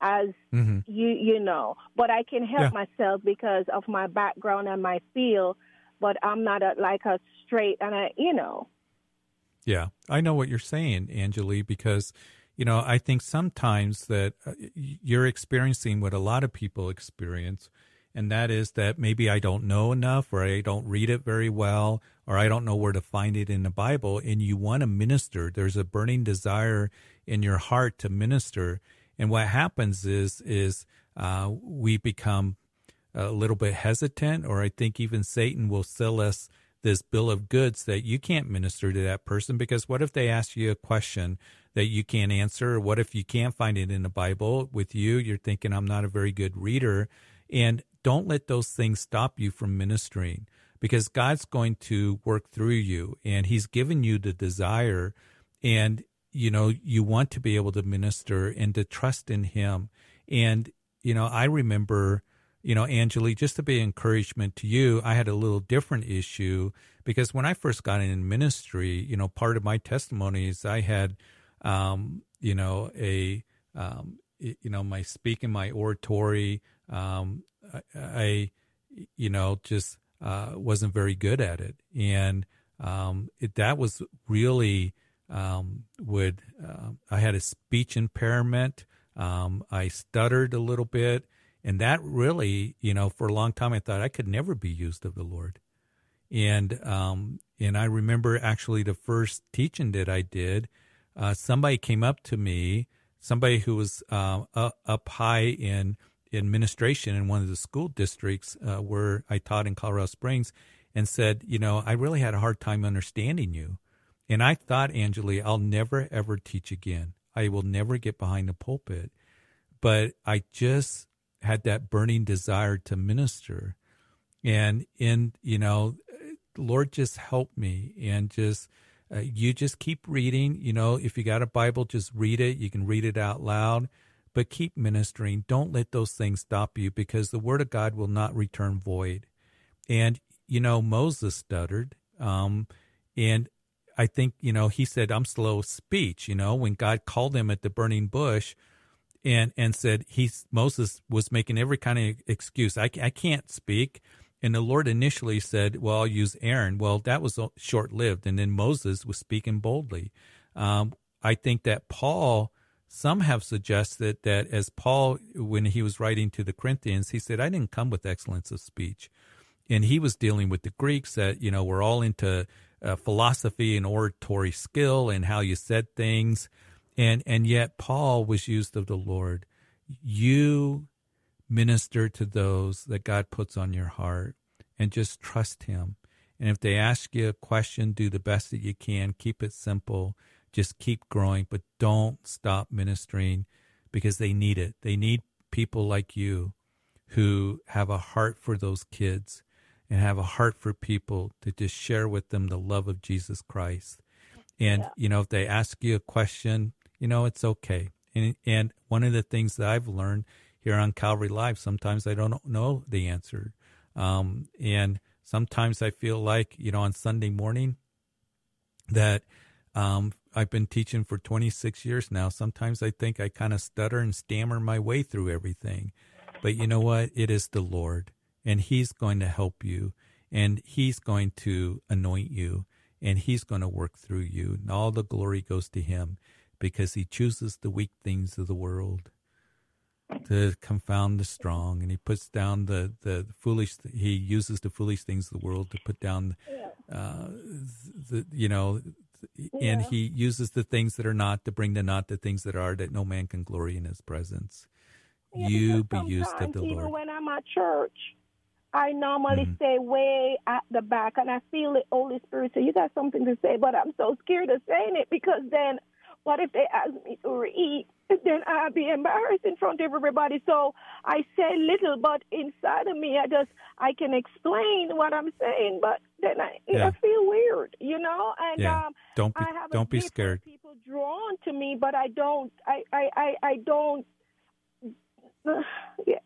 as hmm you, you know. But I can help Yeah. myself because of my background and my field. But I'm not a, like a straight, and I, you know. Yeah, I know what you're saying, Angeli, because you know I think sometimes that uh, you're experiencing what a lot of people experience, and that is that maybe I don't know enough, or I don't read it very well, or I don't know where to find it in the Bible, and you want to minister. There's a burning desire in your heart to minister, and what happens is is uh, we become a little bit hesitant, or I think even Satan will sell us this bill of goods that you can't minister to that person because what if they ask you a question that you can't answer? What if you can't find it in the Bible with you? You're thinking, I'm not a very good reader. And don't let those things stop you from ministering because God's going to work through you and He's given you the desire. And, you know, you want to be able to minister and to trust in Him. And, you know, I remember you know, Angeli, just to be encouragement to you, I had a little different issue because when I first got in ministry, you know, part of my testimony is I had, um, you know, a, um, you know, my speaking, my oratory, um, I, I, you know, just uh, wasn't very good at it, and um, it, that was really um, would uh, I had a speech impairment. Um, I stuttered a little bit. And that really, you know, for a long time, I thought I could never be used of the Lord. And um, and I remember actually the first teaching that I did, uh, somebody came up to me, somebody who was uh, up high in administration in one of the school districts uh, where I taught in Colorado Springs, and said, you know, I really had a hard time understanding you. And I thought, Angeli, I'll never ever teach again. I will never get behind the pulpit. But I just had that burning desire to minister. And in, you know, Lord just help me and just uh, you just keep reading, you know, if you got a Bible just read it, you can read it out loud, but keep ministering. Don't let those things stop you because the word of God will not return void. And you know, Moses stuttered um and I think, you know, he said I'm slow speech, you know, when God called him at the burning bush, and and said he's Moses was making every kind of excuse. I, I can't speak. And the Lord initially said, "Well, I'll use Aaron." Well, that was short lived, and then Moses was speaking boldly. Um, I think that Paul. Some have suggested that as Paul, when he was writing to the Corinthians, he said, "I didn't come with excellence of speech," and he was dealing with the Greeks that you know were all into uh, philosophy and oratory skill and how you said things and and yet Paul was used of the Lord. You minister to those that God puts on your heart and just trust him. And if they ask you a question, do the best that you can. Keep it simple. Just keep growing, but don't stop ministering because they need it. They need people like you who have a heart for those kids and have a heart for people to just share with them the love of Jesus Christ. And, Yeah. you know, if they ask you a question, you know, it's okay. And, and one of the things that I've learned here on Calvary Live, sometimes I don't know the answer. Um, and sometimes I feel like, you know, on Sunday morning that um, I've been teaching for 26 years now. Sometimes I think I kind of stutter and stammer my way through everything. But you know what? It is the Lord, and He's going to help you, and He's going to anoint you, and He's going to work through you. And all the glory goes to Him because He chooses the weak things of the world to confound the strong, and He puts down the, the foolish, He uses the foolish things of the world to put down, uh, the, you know, and Yeah. He uses the things that are not to bring to naught the things that are, that no man can glory in His presence. Yeah, you be used of the even Lord. when I'm at church, I normally Mm-hmm. stay way at the back, and I feel the Holy Spirit say, "You got something to say," but I'm so scared of saying it because then, what if they ask me to read? Then I'll be embarrassed in front of everybody. So I say little, but inside of me, I just I can explain what I'm saying, but then I, Yeah. I feel weird, you know. And Yeah. um, Don't be I have don't be scared. people drawn to me, but I don't. I I I, I don't. yeah.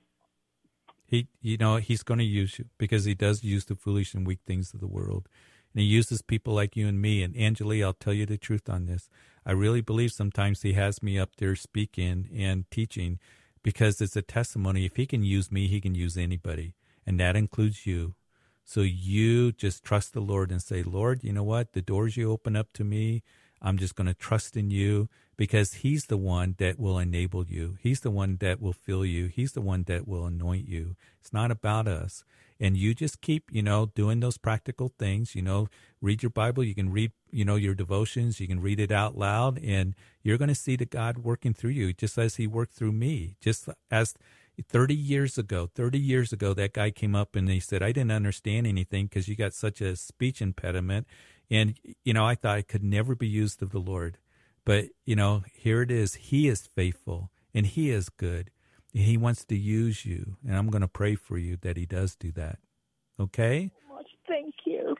He, you know, he's going to use you because he does use the foolish and weak things of the world. And he uses people like you and me. And Angeli, I'll tell you the truth on this. I really believe sometimes he has me up there speaking and teaching because it's a testimony. If he can use me, he can use anybody. And that includes you. So you just trust the Lord and say, Lord, you know what? The doors you open up to me, I'm just going to trust in you because he's the one that will enable you. He's the one that will fill you. He's the one that will anoint you. It's not about us. And you just keep, you know, doing those practical things, you know, read your Bible. You can read, you know, your devotions. You can read it out loud and you're going to see the God working through you just as he worked through me, just as 30 years ago, 30 years ago, that guy came up and he said, I didn't understand anything because you got such a speech impediment. And, you know, I thought I could never be used of the Lord. But, you know, here it is. He is faithful and he is good. He wants to use you. And I'm going to pray for you that he does do that. Okay? Thank you.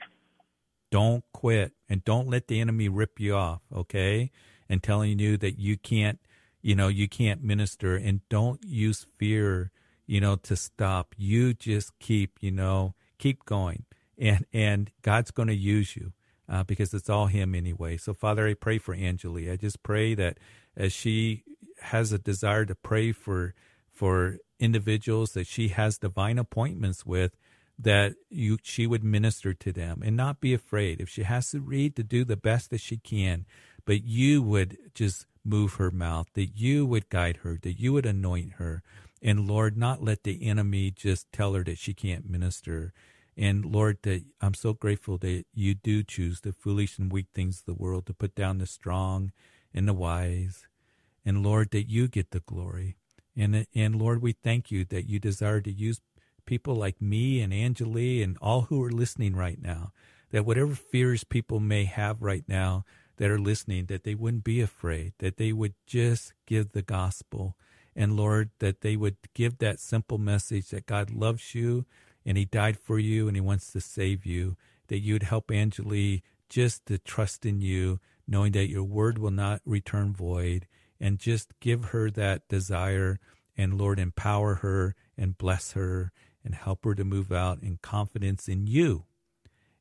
Don't quit and don't let the enemy rip you off. Okay? And telling you that you can't, you know, you can't minister and don't use fear, you know, to stop. You just keep, you know, keep going. And, and God's going to use you uh, because it's all Him anyway. So, Father, I pray for Angeli. I just pray that as she has a desire to pray for for individuals that she has divine appointments with, that you she would minister to them and not be afraid. If she has to read, to do the best that she can, but you would just move her mouth, that you would guide her, that you would anoint her, and Lord, not let the enemy just tell her that she can't minister. And Lord, that I'm so grateful that you do choose the foolish and weak things of the world to put down the strong and the wise. And Lord, that you get the glory. And, and Lord, we thank you that you desire to use people like me and Angeli and all who are listening right now, that whatever fears people may have right now that are listening, that they wouldn't be afraid, that they would just give the gospel. And Lord, that they would give that simple message that God loves you and he died for you and he wants to save you, that you'd help Angeli just to trust in you, knowing that your word will not return void, and just give her that desire. And Lord, empower her and bless her and help her to move out in confidence in you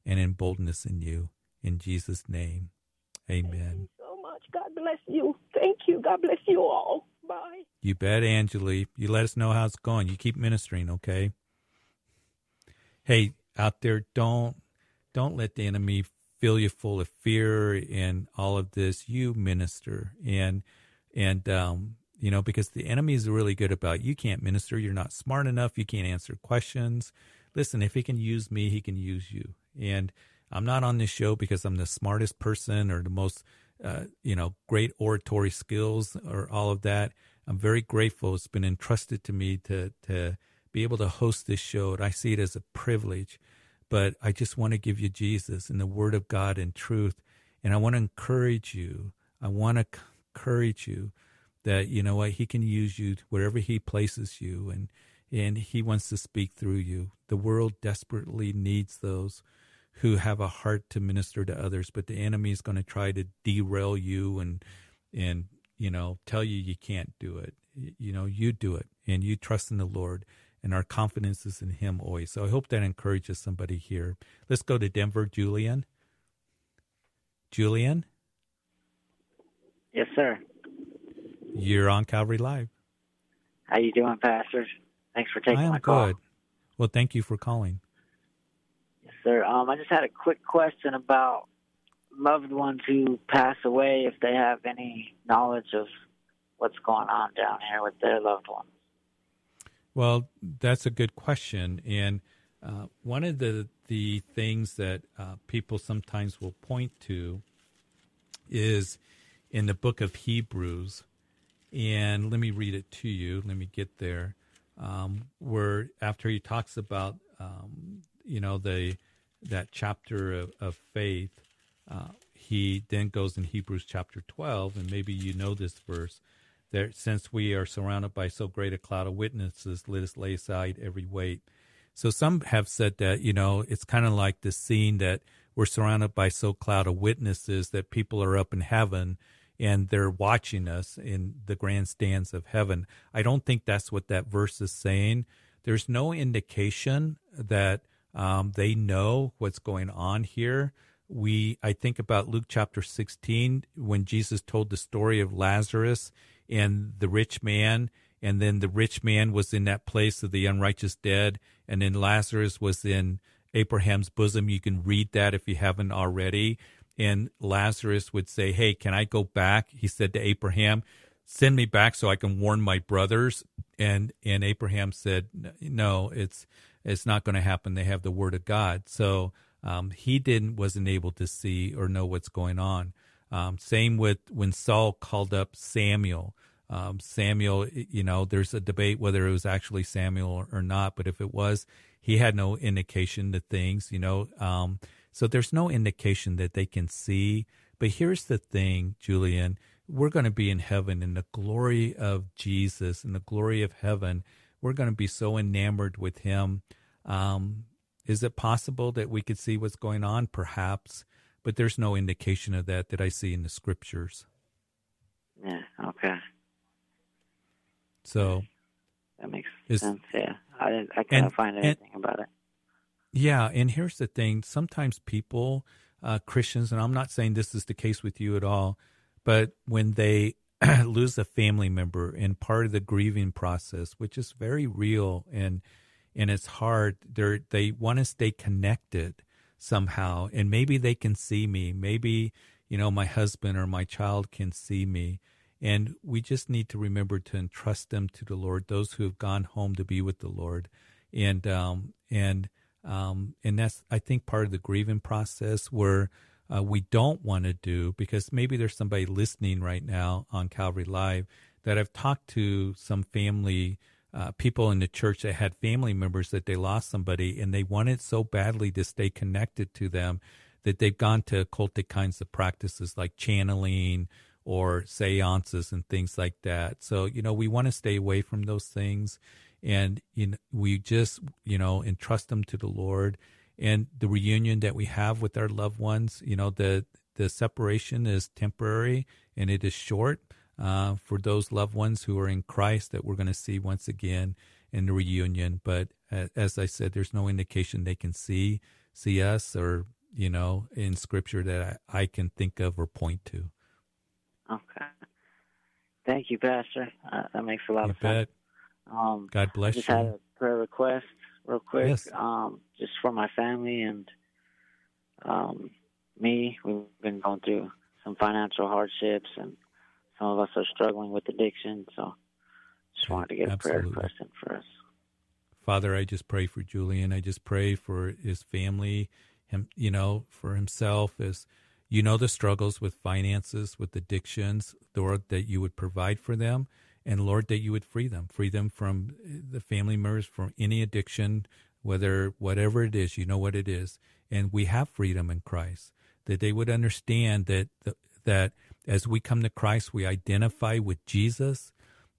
and in boldness in you. In Jesus' name, amen. so much. God bless you. Thank you. God bless you all. Bye. You bet, Angeli. You let us know how it's going. You keep ministering, okay? Hey, out there, don't don't let the enemy fill you full of fear and all of this. You minister and and um, you know because the enemy is really good about you can't minister. You're not smart enough. You can't answer questions. Listen, if he can use me, he can use you. And I'm not on this show because I'm the smartest person or the most uh, you know great oratory skills or all of that. I'm very grateful. It's been entrusted to me to to be able to host this show. And I see it as a privilege. But I just want to give you Jesus and the Word of God and truth. And I want to encourage you. I want to encourage you that, you know what, He can use you wherever He places you. And, and He wants to speak through you. The world desperately needs those who have a heart to minister to others, but the enemy is going to try to derail you and, and, you know, tell you you can't do it. You know, you do it and you trust in the Lord and our confidence is in him always. So I hope that encourages somebody here. Let's go to Denver, Julian. Julian, Yes, sir. you're on Calvary Live. How you doing, pastors? Thanks for taking my call. I am my call. good. Well, thank you for calling. Yes, sir. Um, I just had a quick question about loved ones who pass away. If they have any knowledge of what's going on down here with their loved ones. Well, that's a good question, and uh, one of the the things that uh, people sometimes will point to is in the book of Hebrews, and let me read it to you. Let me get there, um, where after he talks about um, you know the that chapter of, of faith, uh, he then goes in Hebrews chapter 12, and maybe you know this verse. That since we are surrounded by so great a cloud of witnesses, let us lay aside every weight. So some have said that you know it's kind of like the scene that we're surrounded by so cloud of witnesses that people are up in heaven and they're watching us in the grandstands of heaven. I don't think that's what that verse is saying. There's no indication that um, they know what's going on here. We, I think about Luke chapter 16 when Jesus told the story of Lazarus and the rich man, and then the rich man was in that place of the unrighteous dead, and then Lazarus was in Abraham's bosom. You can read that if you haven't already. And Lazarus would say, Hey, can I go back? He said to Abraham, Send me back so I can warn my brothers. And and Abraham said, No, it's it's not going to happen. They have the word of God. So um, he didn't wasn't able to see or know what's going on. Um, same with when Saul called up Samuel. Um, Samuel, you know, there's a debate whether it was actually Samuel or, or, not, but if it was, he had no indication to things, you know. Um, so there's no indication that they can see. But here's the thing, Julian, we're going to be in heaven in the glory of Jesus, in the glory of heaven. We're going to be so enamored with him. Um, is it possible that we could see what's going on? Perhaps, but there's no indication of that that I see in the scriptures. Yeah, okay. So that makes is, sense. Yeah, I I can't find anything and, about it. Yeah, and here's the thing: sometimes people, uh, Christians, and I'm not saying this is the case with you at all, but when they lose a family member and part of the grieving process, which is very real and and it's hard, they they want to stay connected somehow, and maybe they can see me, maybe you know my husband or my child can see me and we just need to remember to entrust them to the Lord, those who have gone home to be with the Lord. And, um, and, um, and that's, I think, part of the grieving process where uh, we don't want to do, because maybe there's somebody listening right now on Calvary Live that I've talked to some family uh, people in the church that had family members that they lost somebody and they wanted so badly to stay connected to them that they've gone to occultic kinds of practices like channeling, or seances and things like that. So, you know, we want to stay away from those things and you know, we just, you know, entrust them to the Lord and the reunion that we have with our loved ones, you know, the the separation is temporary and it is short uh, for those loved ones who are in Christ that we're going to see once again in the reunion. But as I said, there's no indication they can see see us or you know in Scripture that I, I can think of or point to. Okay. Thank you, Pastor. Uh, that makes a lot you of bet. sense. Um, God bless just you. had a prayer request, real quick, yes. um, just for my family and um, me. We've been going through some financial hardships, and some of us are struggling with addiction. So, just wanted to get Absolutely. a prayer request in for us. Father, I just pray for Julian. I just pray for his family, him, you know, for himself as you know the struggles with finances, with addictions, Lord, that you would provide for them. And Lord, that you would free them, free them from the family members, from any addiction, whether whatever it is, you know what it is. And we have freedom in Christ. That they would understand that that as we come to Christ, we identify with Jesus.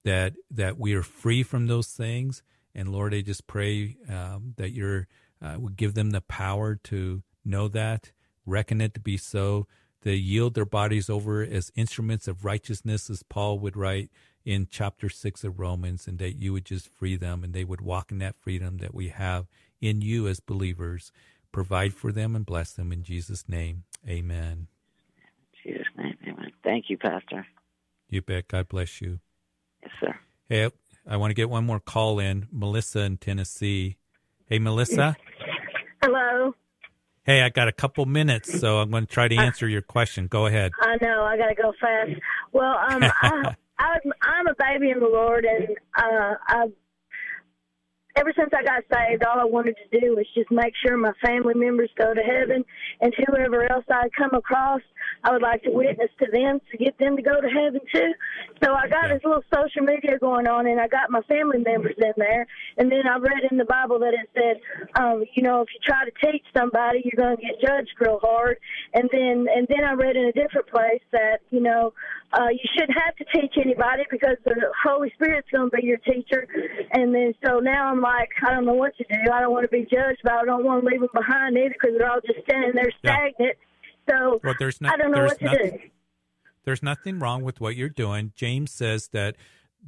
That that we are free from those things. And Lord, I just pray um, that you're uh, would give them the power to know that reckon it to be so. They yield their bodies over as instruments of righteousness, as Paul would write in chapter 6 of Romans, and that you would just free them and they would walk in that freedom that we have in you as believers. Provide for them and bless them in Jesus' name. Amen. In Jesus' name, amen. Thank you, Pastor. You bet. God bless you. Yes, sir. Hey, I want to get one more call in. Melissa in Tennessee. Hey, Melissa. Hello. Hey, I got a couple minutes, so I'm going to try to answer your question. Go ahead. I know I got to go fast. Well, um, I, I, I'm a baby in the Lord, and uh, I, ever since I got saved, all I wanted to do was just make sure my family members go to heaven, and whoever else I come across, I would like to witness to them to get them to go to heaven too. So I got this little social media going on, and I got my family members in there. And then I read in the Bible that it said, um, you know, if you try to teach somebody, you're going to get judged real hard. And then and then I read in a different place that you know uh, you shouldn't have to teach anybody because the Holy Spirit's going to be your teacher. And then so now I'm like, I don't know what to do. I don't want to be judged, but I don't want to leave them behind either because they're all just standing there stagnant. So Well, there's no- I don't know there's what to nothing- do. There's nothing wrong with what you're doing. James says that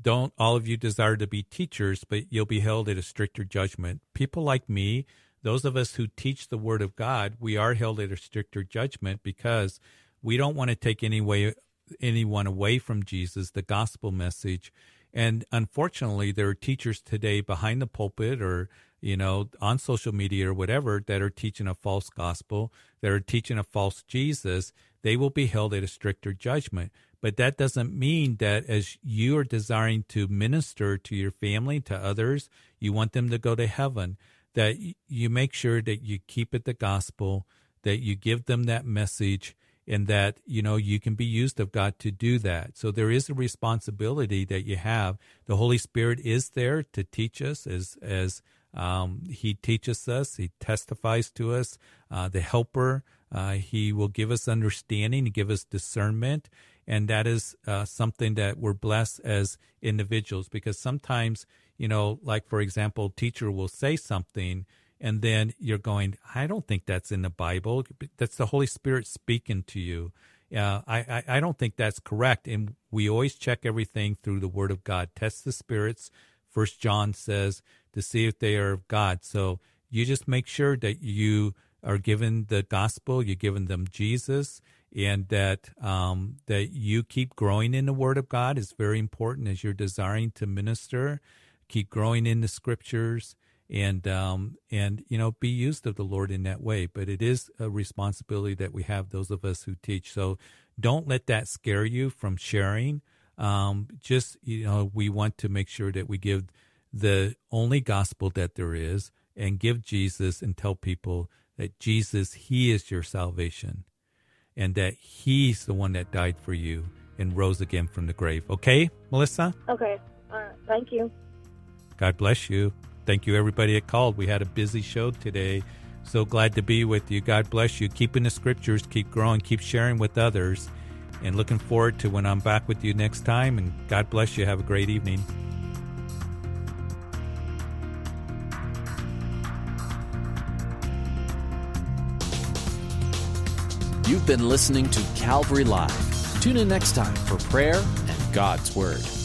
don't all of you desire to be teachers, but you'll be held at a stricter judgment. People like me, those of us who teach the word of God, we are held at a stricter judgment because we don't want to take any way, anyone away from Jesus, the gospel message. And unfortunately, there are teachers today behind the pulpit or, you know, on social media or whatever that are teaching a false gospel, that are teaching a false Jesus. They will be held at a stricter judgment. But that doesn't mean that as you are desiring to minister to your family, to others, you want them to go to heaven, that you make sure that you keep it the gospel, that you give them that message, and that you know you can be used of God to do that. So there is a responsibility that you have. The Holy Spirit is there to teach us as as um, He teaches us. He testifies to us. Uh, the Helper. Uh, he will give us understanding, give us discernment, and that is uh, something that we're blessed as individuals because sometimes you know, like for example, teacher will say something and then you're going, I don't think that's in the Bible. That's the Holy Spirit speaking to you. Uh, I, I, I don't think that's correct. And we always check everything through the Word of God. Test the spirits. First John says to see if they are of God. So you just make sure that you are given the gospel, you're giving them Jesus, and that um, that you keep growing in the Word of God is very important as you're desiring to minister. Keep growing in the Scriptures and um, and you know be used of the Lord in that way. But it is a responsibility that we have, those of us who teach. So don't let that scare you from sharing. Um, just you know, we want to make sure that we give the only gospel that there is, and give Jesus and tell people that Jesus, He is your salvation, and that He's the one that died for you and rose again from the grave. Okay, Melissa. Okay. All right. Thank you. God bless you. Thank you, everybody that called. We had a busy show today. So glad to be with you. God bless you. Keep in the scriptures, keep growing, keep sharing with others. And looking forward to when I'm back with you next time. And God bless you. Have a great evening. You've been listening to Calvary Live. Tune in next time for prayer and God's Word.